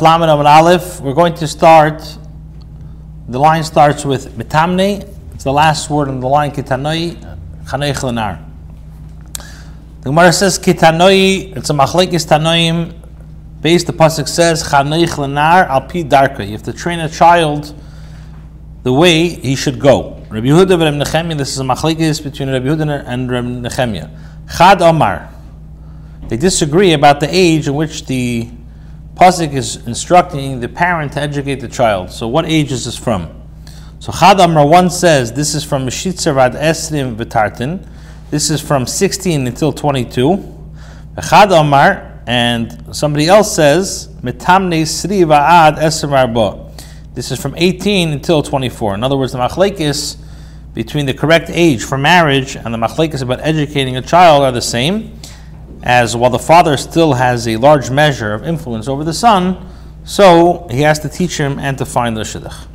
Lamed Amud Aleph. We're going to start. The line starts with mitamne. It's the last word in the line kitanoi chanech lenar. The Gemara says kitanoi. It's a machlekes tanoim. Based the pasuk says chanech lenar al pi darka. You have to train a child the way he should go. Rabbi Yehuda and Rabbi Nechemia. This is a machlekes between Rabbi Yehuda and Rabbi Nechemia. Chad Omar. They disagree about the age in which the pasuk is instructing the parent to educate the child. So, what age is this from? So, Chad Amar 1 says this is from Meshitzer Esrim V'Tartin. This is from 16 until 22. Chad Amar, and somebody else says Metamne Sri Va'ad. This is from 18 until 24. In other words, the machlekes between the correct age for marriage and the machlekes about educating a child are the same as while the father still has a large measure of influence over the son, so he has to teach him and to find the shidduch.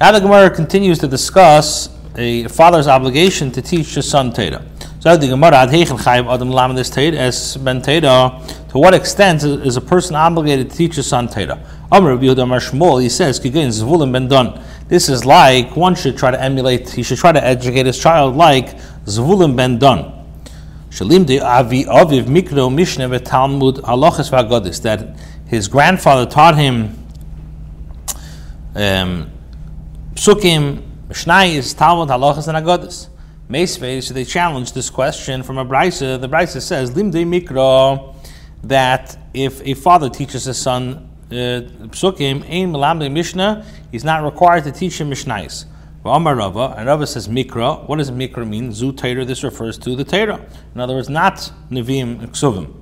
Now the Gemara continues to discuss a father's obligation to teach his son Teda. So the Gemara Adam this as ben Teda. To what extent is a person obligated to teach his son Teda? He says, Zvulun ben Dun. This is like one should try to emulate. He should try to educate his child like Zvulun ben Dun. Shalim de Avi Aviv Mikro Mishnah Talmud Halachas Vagodis that his grandfather taught him um, Psukim, Mishnayis, Talmud Halachas and Agodis. So they challenged this question from a brisa. The brisa says Limdei Mikro that if a father teaches his son uh, Psukim, Ein Melamde Mishnah, he's not required to teach him Mishnayis. Amar Rava, and Rava says Mikra. What does Mikra mean? Zu. This refers to the Torah. In other words, not Nevi'im Ksuvim.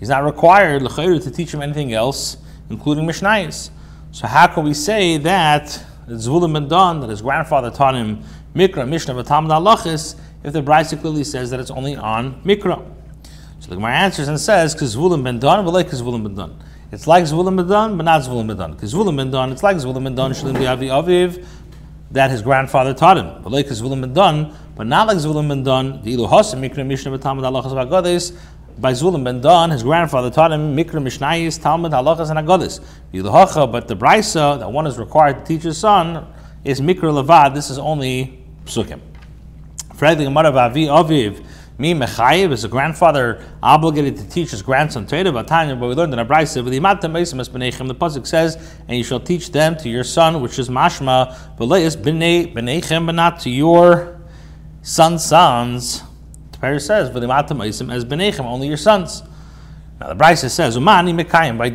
He's not required to teach him anything else, including Mishnayis. So how can we say that Zvulun ben Don, that his grandfather taught him Mikra, Mishnah, Vatam Dalachis, if the Brisa clearly says that it's only on Mikra? So the Gemara answers and says, because Zvulun ben Don, but like Zvulun ben Don. It's like Zvulun ben Don, but not Zvulun ben Don. Because Zvulun ben Don, it's like Zvulun ben Don, Shalim Avi Aviv, that his grandfather taught him. But like Zvulun ben Don, but not like Zvulun ben Don, the Ilu Hosim Mikra Mishnah B'Talmud Halachas V'Agodes, by Zvulun ben Don, his grandfather taught him Mikra Mishnayis, Talmud Halachas and Agodes. Ilu Hacha, but the Brisa that one is required to teach his son is Mikra Levad. This is only Psukim. Fred Gemara Avi Aviv. Me Mechayev is a grandfather obligated to teach his grandson Torah, but Tanya, but we learned in a brayse with the The pasuk says, "And you shall teach them to your son, which is mashma, b'leis b'nei b'neichem, but not to your son's sons." The prayer says, "V'limata meisim as b'neichem, only your sons." Now the brayse says, "Umani mekayim by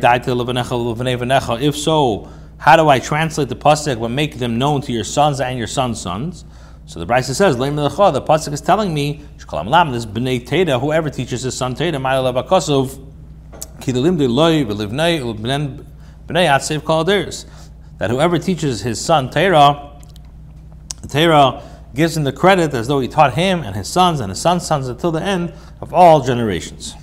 If so, how do I translate the pasuk but make them known to your sons and your sons' sons? So the Brisa says, the pasuk is telling me, this b'nei teda, whoever teaches his son teda. That whoever teaches his son Torah, Torah gives him the credit as though he taught him and his sons and his sons' sons until the end of all generations.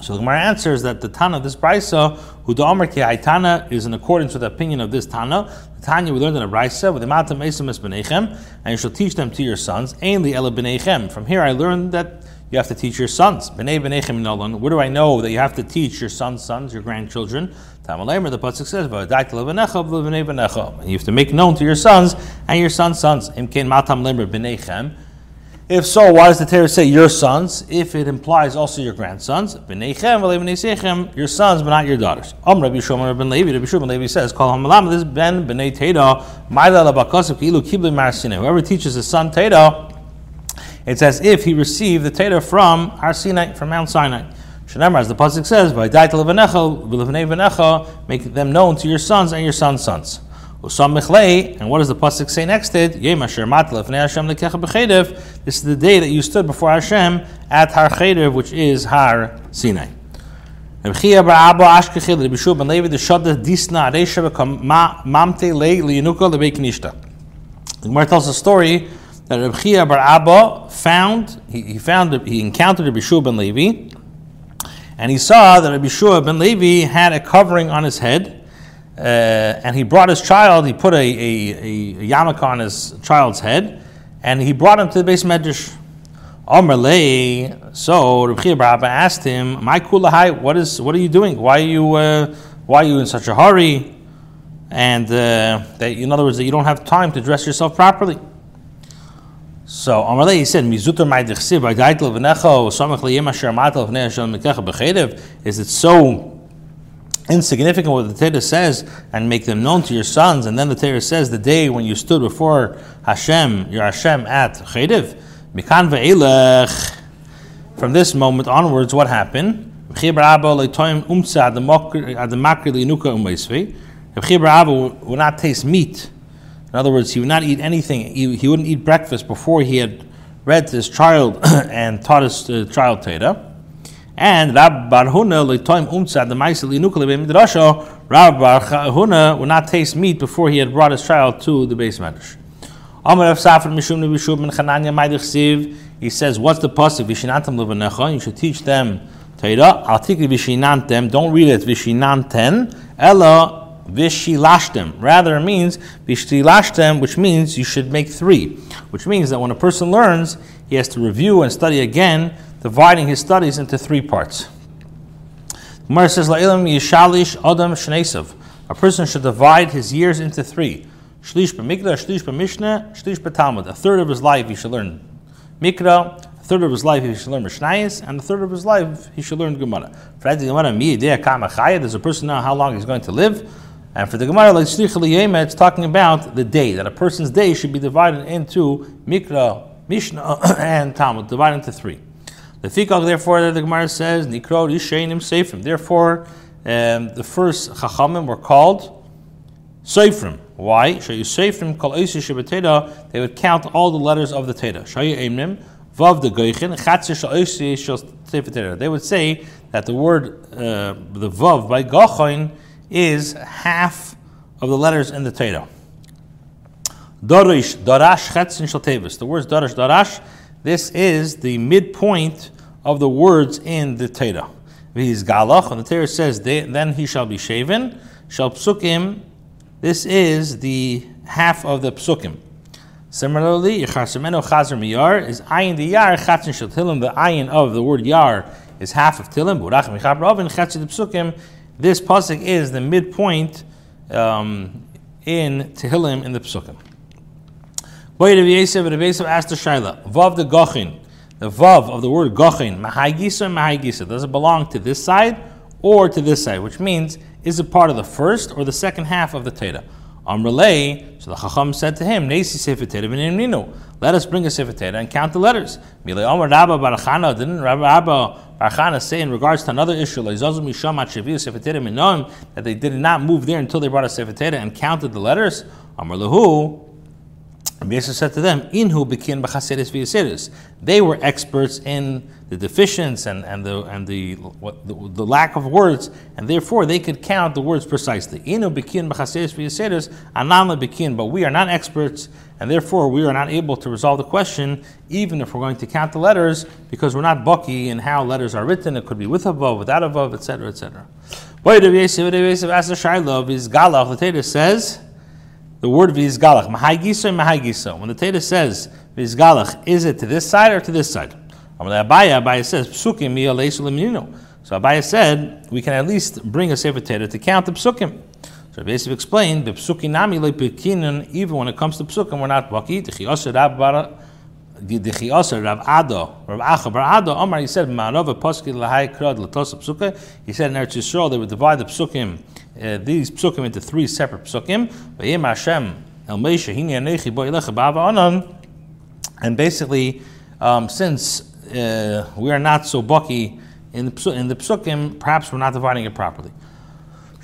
So the Gemara answers that the Tana of this Brisa, who Amar Ki Tana, is in accordance with the opinion of this Tana. The Tanya we learned in a Brisa with the Matam Esim Es Benechem, and you shall teach them to your sons. Ainly Ela Benechem. From here I learned that you have to teach your sons. Bnei Benechem Nolan. Where do I know that you have to teach your sons' sons, your grandchildren? Tamalamer, the pasuk says, and you have to make known to your sons and your sons' sons. Imkein Matam Lemer Benechem. If so, why does the Torah say your sons? If it implies also your grandsons, your sons, but not your daughters. Om Rabbi Shomar ben Levi, Rabbi Shomar Levi says, "Call him this ben b'nei Teda, ma'ila labakasav kilu kibli marsina." Whoever teaches his son Teda, it's as if he received the Teda from from Mount Sinai. Shanamar, as the pasuk says, "By dait make them known to your sons and your sons' sons." And what does the pasuk say next to it? This is the day that you stood before Hashem at Har Chedev, which is Har Sinai. The Gemara tells a story that Reb Chia Abba found, he, he found, he encountered Shua ben Levi, and he saw that Shua ben Levi had a covering on his head, uh, and he brought his child, he put a, a, a, yarmulke on his child's head, and he brought him to the base medrash. Omerlei, so Rabbi Barabba asked him, "My kulahai, what is what are you doing? Why are you uh, Why are you in such a hurry? And uh, that, in other words, that you don't have time to dress yourself properly. So Amalei he said, "Mizuter my dechsiv v'daitel v'necho samach liyem asher matel v'nei Hashem mikecha b'chedev." Is it so insignificant what the Torah says and make them known to your sons? And then the Torah says, the day when you stood before Hashem, your Hashem at chedev, mikan ve'elech. From this moment onwards, what happened? would not taste meat in other words, he would not eat anything. He, wouldn't eat breakfast before he had read to his child and taught his uh, child Teda. And Rab Bar Huna le'toim umtzad the ma'aseh li'nukle b'midrasho. Rab Bar Huna would not taste meat before he had brought his child to the base medrash. Amar Rav Safar Mishum Nebishub Ben Chananya Ma'idich He says, "What's the pasuk? Vishinantam levanecha. You should teach them Torah. Take vishinantam. Don't read it vishinanten. Ella vishilashtem. Rather, it means vishilashtem, which means you should make three, which means that when a person learns, he has to review and study again, dividing his studies into three parts. Gemara says, La'ilam yishalish adam shnesav. A person should divide his years into three. Shlish b'mikra, shlish b'mishnah, shlish b'talmud. A third of his life he should learn mikra, a third of his life he should learn Mishnayis, and a third of his life he should learn Gemara. For the Gemara, mi There's a person now how long he's going to live. And for the Gemara, like it's talking about the day, that a person's day should be divided into Mikra, Mishnah, and Talmud, divided into three. The Fikach, therefore, the Gemara says, Nikro Yishainim Seifrim. Therefore, um, the first Chachamim were called Seifrim. Why? Shayu Seifrim Kol Eisi they would count all the letters of the Teda. Shayu Eimnim, Vav the Goichin, Chatzir Shal Shal They would say that the word, uh, the Vav by Gochain, is half of the letters in the Torah. Dorish, Darash, Chetzin, Shaltevis. The words Darash, Darash, this is the midpoint of the words in the Torah. He's Galach, and the Torah says, then he shall be shaven. Shall Psukim, this is the half of the Psukim. Similarly, Yechasemeno Chazer Miyar is Ayin the Yar, Chatzin Shal The Ayin of the word Yar is half of Tilim. Burach Michab Ravin, Chatzin Psukim this pasuk is the midpoint um, in Tehillim in the Psukim. Boy Rabbi Yosef, Rabbi Yosef asked the Shaila, Vav the Gochin, the Vav of the word Gochin, Mahagisa and Mahagisa, does it belong to this side or to this side? Which means, is it part of the first or the second half of the Teda? Amrele, so the Chacham said to him, Nesi Sefer Teda Let us bring a Sefer Teda and count the letters. Mile Amar Rabba Barachana, didn't Rabba Barchana say in regards to another issue, that they did not move there until they brought a Sefer and counted the letters. Amar Lahu, Yosef said to them, "Inhu bekin b'chaseres v'yaseres." They were experts in the deficiency and, and the and the, what, the, the lack of words, and therefore they could count the words precisely. Inhu bekin b'chaseres v'yaseres, anama bekin. But we are not experts, and therefore we are not able to resolve the question, even if we're going to count the letters, because we're not bucky in how letters are written. It could be with a vav, without a vav, etc., etc. Why Rabbi Yosef asked the Shiloh, his Galach, the Torah says the word vizgalach, mahagisa and mahagisa. When the Torah says vizgalach, is it to this side or to this side? Abaya, Abaya says psukim So Abaya said we can at least bring a sefer Torah to count the psukim. So basically explained the psukim nami lepikinan. Even when it comes to psukim, we're not baki. Rav Ado, Rav Acha Bar Ado, Omar, he said, Lahai Krad Latos Psuka. He said in Eretz Yisrael they would divide the psukim, uh, these psukim into three separate psukim. Vayim Hashem El Meisha Hini Anechi Bo. And basically, um, since uh, we are not so bucky in the, in the psukim, perhaps we're not dividing it properly.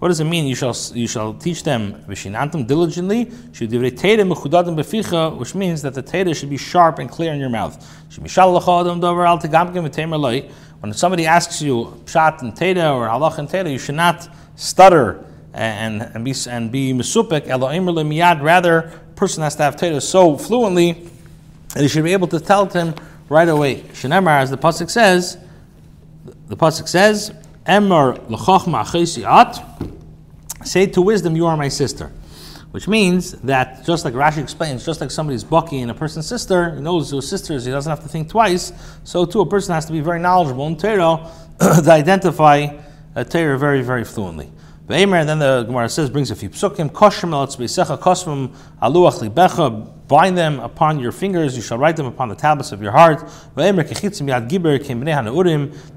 what does it mean? You shall you shall teach them vishinantum diligently. Which means that the Torah should be sharp and clear in your mouth. When somebody asks you pshat and Torah or halach and Torah, you should not stutter and, and be and be mesupik. Rather, person has to have Torah so fluently that he should be able to tell him right away. Shenemar, as the pasuk says, the pasuk says, "Emor l'chochma Say to wisdom, you are my sister. Which means that, just like Rashi explains, just like somebody's Bucky and a person's sister, he knows who sisters, he doesn't have to think twice, so too a person has to be very knowledgeable in Torah to identify a Torah very, very fluently. And then the Gemara says, brings a few psukim, koshem kosmim aluach libecha, bind them upon your fingers, you shall write them upon the tablets of your heart. The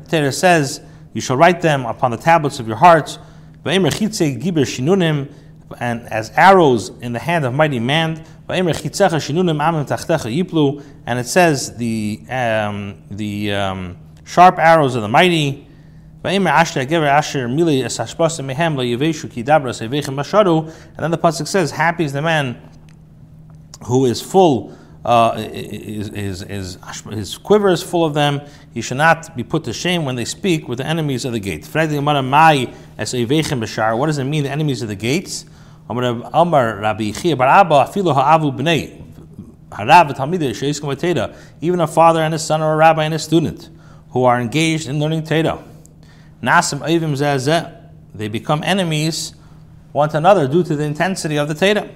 Torah says, you shall write them upon the tablets of your hearts. And as arrows in the hand of mighty man, and it says the um, the um, sharp arrows of the mighty. And then the pasuk says, "Happy is the man who is full, uh, his, his, his, quiver is full of them. He should not be put to shame when they speak with the enemies of the gate." What does it mean, the enemies of the gates? Even a father and his son, or a rabbi and a student, who are engaged in learning Zezeh, they become enemies one to another due to the intensity of the Torah.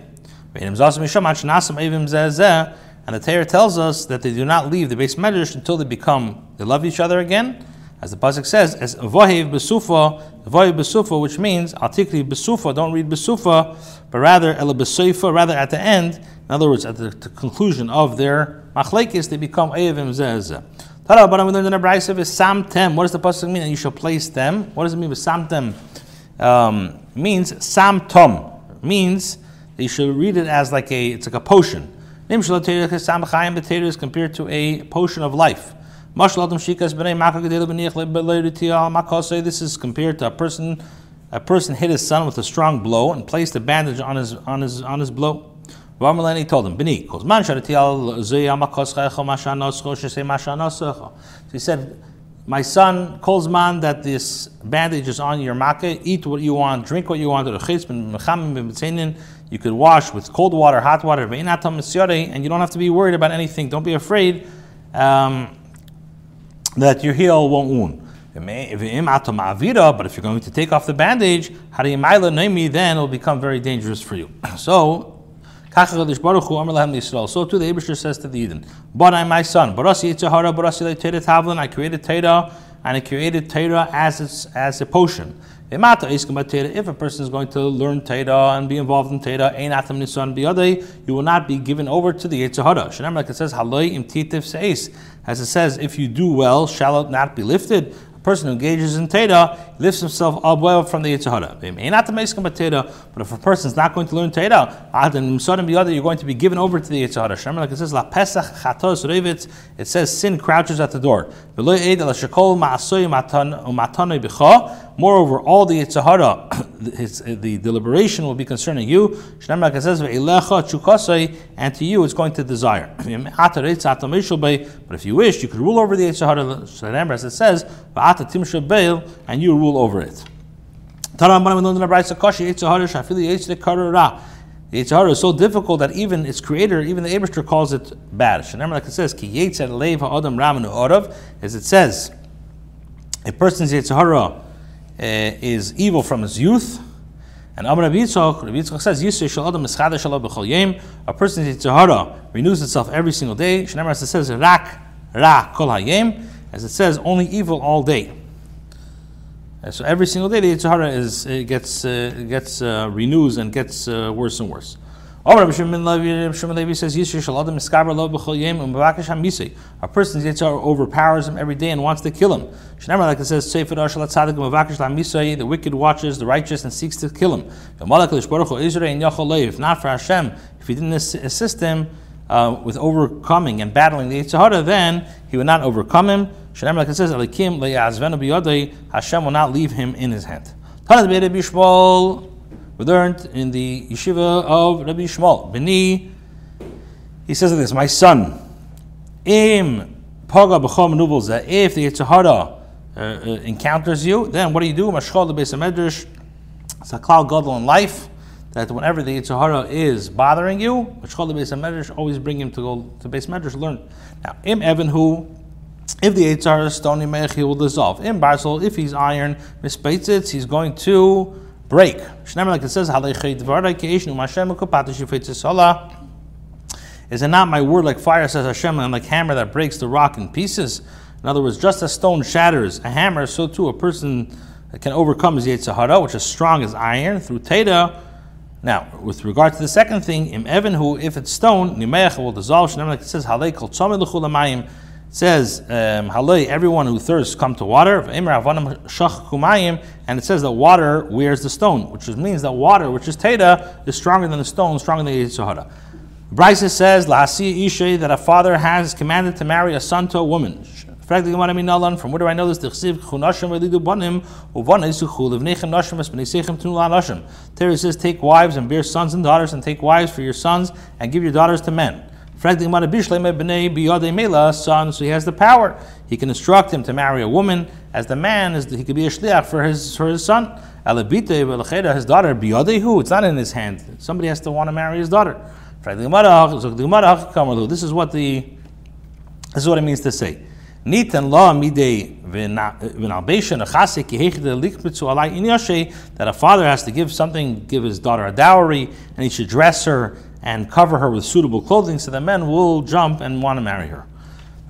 And the Torah tells us that they do not leave the base medrash until they become, they love each other again. As the pasuk says, as vohiv besufa, vohiv besufa, which means atikri besufa. Don't read besufa, but rather el besufa. Rather at the end, in other words, at the, the conclusion of their machlekes, they become ayavim zezeh. Tara, but we learned in a brayse of samtem. What does the pasuk mean? And you shall place them. What does it mean with samtem? Um, means samtom means you should read it as like a it's like a potion. Nim The is compared to a potion of life. This is compared to a person. A person hit his son with a strong blow and placed a bandage on his on his on his blow. Ramalani told him, Bini, So he said, My son, calls man that this bandage is on your makkah, eat what you want, drink what you want, you could wash with cold water, hot water, and you don't have to be worried about anything. Don't be afraid um, that your heel won't wound. But if you're going to take off the bandage, then it will become very dangerous for you. So so too the Abishur says to the Eden, But I'm my son, I created Teira, and I created Teira as, as a potion. If a person is going to learn Teda and be involved in Teira, you will not be given over to the Yitzhahara. Like it says, As it says, if you do well, shall it not be lifted? A person who engages in Teda lifts himself up well from the Yitzhahara. But if a person is not going to learn Teda, you're going to be given over to the. Remember, like it says, it says sin crouches at the door. Moreover, all the Yitzhahara, the deliberation will be concerning you. And to you it's going to desire. But if you wish, you could rule over the Yitzhahara. As it says, and you rule over it. The Yitzhahara is so difficult that even its creator, even the Abishter, calls it bad. Like it says, as it says, a person's Yitzhahara uh, is evil from his youth. And Amr Rabbi Yitzchak, Rabbi Yitzchak says, Yisrael shal adam mischadash alav b'chol yem. A person's Yitzhahara renews itself every single day. Shneimar as it says, Rak ra kol hayem. As it says, only evil all day. Uh, so every single day the Yitzhahara is it gets uh, gets uh, renews and gets uh, worse and worse. Rabbi Shimon Levi says, A person's Yitzhar overpowers him every day and wants to kill him. Like it says, The wicked watches the righteous and seeks to kill him. If not for Hashem, if he didn't assist him uh, with overcoming and battling the Yitzhahara, then he would not overcome him. Like it says, Hashem will not leave him in his hand. We learned in the yeshiva of Rabbi Shmuel. Beni, he says this, my son, im paga b'chom nubelzeh, if the Yitzhahara uh, uh, encounters you, then what do you do? Mashchol the base of medrash, cloud gadol in life, that whenever the Yitzhahara is bothering you, which Beis Medrash, always bring him to go to Beis Medrash to learn. Now, Im Evan who if the Yitzhar is stony he will dissolve. In Barsel, if he's iron, mispetzitz, he's going to break. Shnemer, like it says, is it not my word like fire, says Hashem, and like hammer that breaks the rock in pieces? In other words, just as stone shatters a hammer, so too a person can overcome his Yetzirah, which is strong as iron, through Teda. Now, with regard to the second thing, im Evan, who if it's stone, Nimeach will dissolve. Shnemer, like it says, Says, um, everyone who thirsts come to water. And it says that water wears the stone, which means that water, which is Teda, is stronger than the stone, stronger than the Yitzhahara. Brisa says, that a father has commanded to marry a son to a woman. From where do I know this? Terry says, take wives and bear sons and daughters, and take wives for your sons, and give your daughters to men. Son, so he has the power. He can instruct him to marry a woman. As the man, is he could be a shliach for his for his son. His daughter, it's not in his hand. Somebody has to want to marry his daughter. This is what the this is what it means to say. That a father has to give something, give his daughter a dowry, and he should dress her and cover her with suitable clothing, so the men will jump and want to marry her.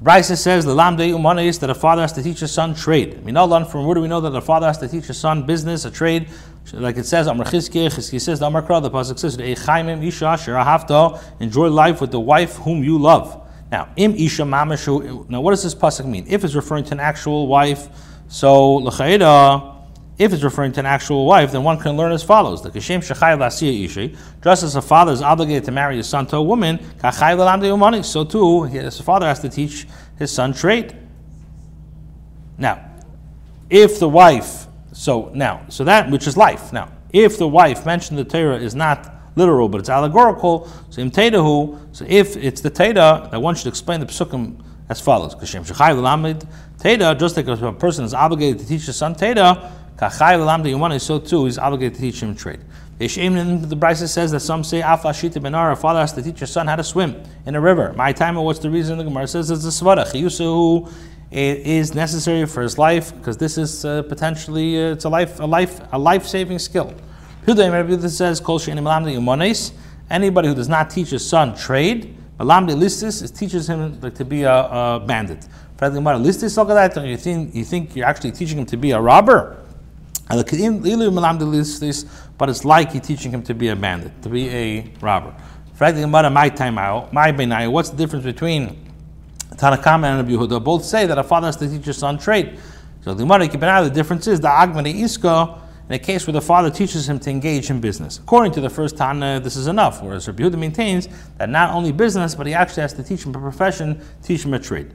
Brisa says the lamde umanis that a father has to teach his son trade. I mean, from where do we know that a father has to teach his son business, a trade? Like it says, Amar Chizki, says, the Kra, the pasuk says, Echaimim isha shirahavta, enjoy life with the wife whom you love. Now, im isha mamashu. Now, what does this pasuk mean? If it's referring to an actual wife, so l'chayda if it's referring to an actual wife, then one can learn as follows: the kashem ishi. Just as a father is obligated to marry his son to a woman, so too his father has to teach his son trade. Now, if the wife, so now, so that which is life. Now, if the wife mentioned the Torah is not literal, but it's allegorical, so im so if it's the Teda, that one should explain the psukim as follows: Kashem Teda, just like a person is obligated to teach his son Teda, so too he's obligated to teach him trade. The Brisa says that some say Afashita benar, a father has to teach his son how to swim in a river. My time, what's the reason? The Gemara says it's a svara. It is necessary for his life because this is uh, potentially uh, it's a life a life a life saving skill. This says Kol anybody who does not teach his son trade, Malamdi listis is teaches him like, to be a, a bandit. You think you think you're actually teaching him to be a robber? But it's like he's teaching him to be a bandit, to be a robber. My time out, my What's the difference between Tanakama and Rabbi Yehuda? Both say that a father has to teach his son trade. So the Gemara the difference is the Agmane Isko in a case where the father teaches him to engage in business. According to the first Tana, this is enough, whereas Rabbi Yehuda maintains that not only business, but he actually has to teach him a profession, teach him a trade.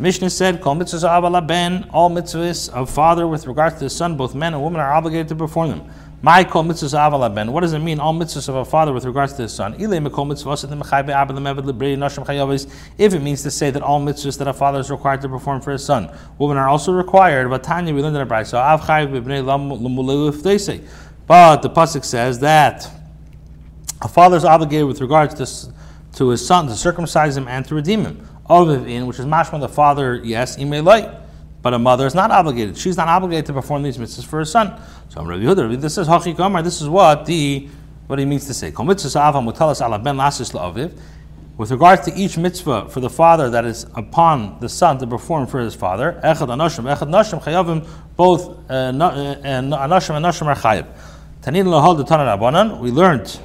Mishnah said, "Kol mitzvahs ben." All mitzvahs of father with regard to the son, both men and women are obligated to perform them. My kol mitzvahs ben. What does it mean? All mitzvahs of a father with regards to his son. If it means to say that all mitzvahs that a father is required to perform for his son, women are also required. But Tanya, we learned in the Brayso, But the pasuk says that a father is obligated with regards to, to his son to circumcise him and to redeem him in which is mashma the father, yes, imelay, but a mother is not obligated. She's not obligated to perform these mitzvahs for her son. So I'm Rabbi Yehuda, this is hachi kamar. This is what the what he means to say. With regards to each mitzvah for the father that is upon the son to perform for his father, echad anoshim, echad nashim chayavim, both uh, uh, anoshim and nashim are chayav. Tanin lahol the Tanah We learned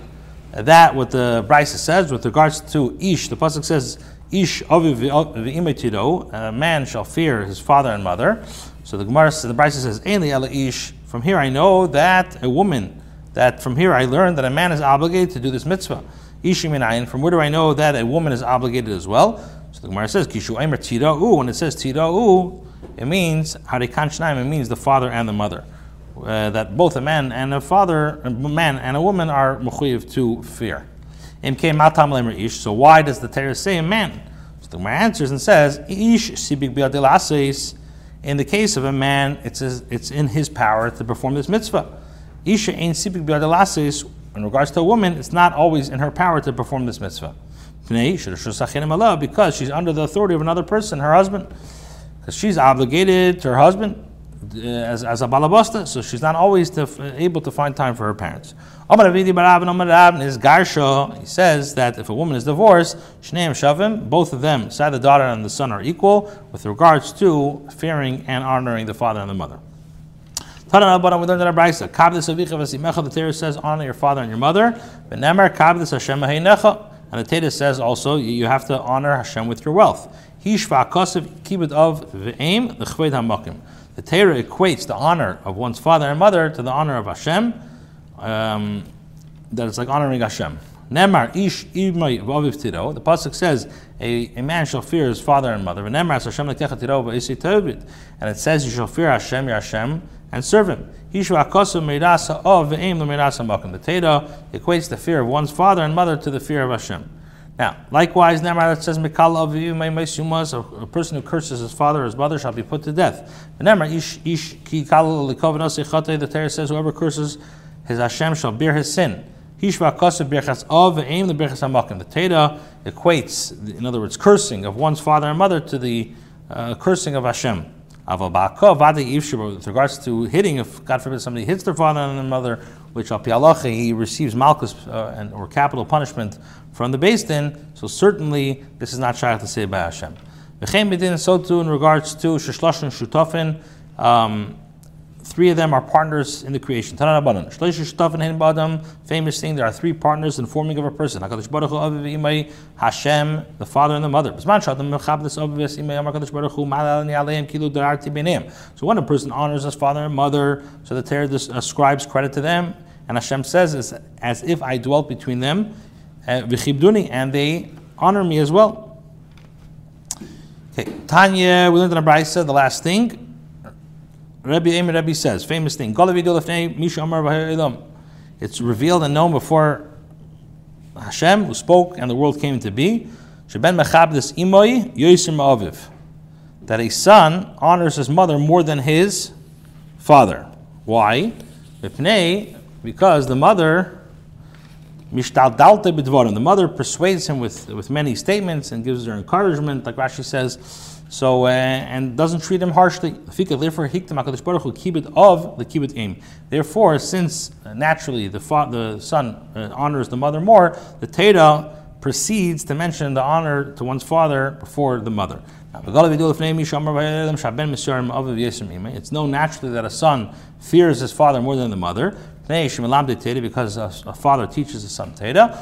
that what the Brisa says with regards to ish. The pasuk says Ish aviv a man shall fear his father and mother. So the Gemara, the Brisa says, Eli ela ish. From here I know that a woman, that from here I learned that a man is obligated to do this mitzvah. Ishi minayin. From where do I know that a woman is obligated as well? So the Gemara says, Kishu aimer tira'u. When it says tira'u, it means harikan It means the father and the mother. Uh, that both a man and a father, a man and a woman are mechuyev to fear. So why does the Torah say a man? So the Gemara answers and says, Ish sibig In the case of a man, it's, it's in his power to perform this mitzvah. Isha sibig in regards to a woman, it's not always in her power to perform this mitzvah. Because she's under the authority of another person, her husband. Because she's obligated to her husband Uh, as, as a balabasta, so she's not always to, uh, able to find time for her parents. Is Garsha, he says that if a woman is divorced, Shneim Shavim, both of them, side the daughter and the son, are equal with regards to fearing and honoring the father and the mother. We learned in our brisa, The Torah says, honor your father and your mother. And the Torah says also, you have to honor Hashem with your wealth. Hishva kosev kibud of ve'em the hamakim. The Torah equates the honor of one's father and mother to the honor of Hashem. Um, that it's like honoring Hashem. Nemar ish. The pasuk says a, a man shall fear his father and mother. And it says you shall fear Hashem, your Hashem, and serve him. The Torah equates the fear of one's father and mother to the fear of Hashem. Now, likewise, that says Mikal aviyu a person who curses his father or his mother shall be put to death. Nemar ish ish ki The Torah says whoever curses his Hashem shall bear his sin. Hishva kasev birchas of aim the birchas hamakim. The Torah equates, in other words, cursing of one's father and mother to the uh, cursing of Hashem. With regards to hitting, if God forbid somebody hits their father and their mother, which al he receives malchus uh, and, or capital punishment from the Beis Din, so certainly this is not shaykh to say by Hashem. So too in regards to Sheshloshin Shutofin, um, Three of them are partners in the creation. Famous thing, there are three partners in forming of a person. Hashem, the father and the mother. So when a person honors his father and mother, so the Torah ascribes credit to them, and Hashem says, as, as if I dwelt between them, uh, and they honor me as well. Okay, Tanya, we learned in the Brisa, the last thing. Rabbi Eimer Rabbi says, famous thing, it's revealed and known before Hashem, who spoke and the world came to be, that a son honors his mother more than his father. Why? Because the mother, the mother persuades him with, with many statements and gives her encouragement, like Rashi says, so uh, and doesn't treat him harshly. Therefore, of the. Therefore, since uh, naturally the fa- the son uh, honors the mother more, the Torah proceeds to mention the honor to one's father before the mother. It's known naturally that a son fears his father more than the mother because a father teaches his son Teda.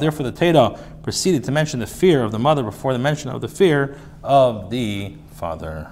Therefore, the Teda proceeded to mention the fear of the mother before the mention of the fear of the father.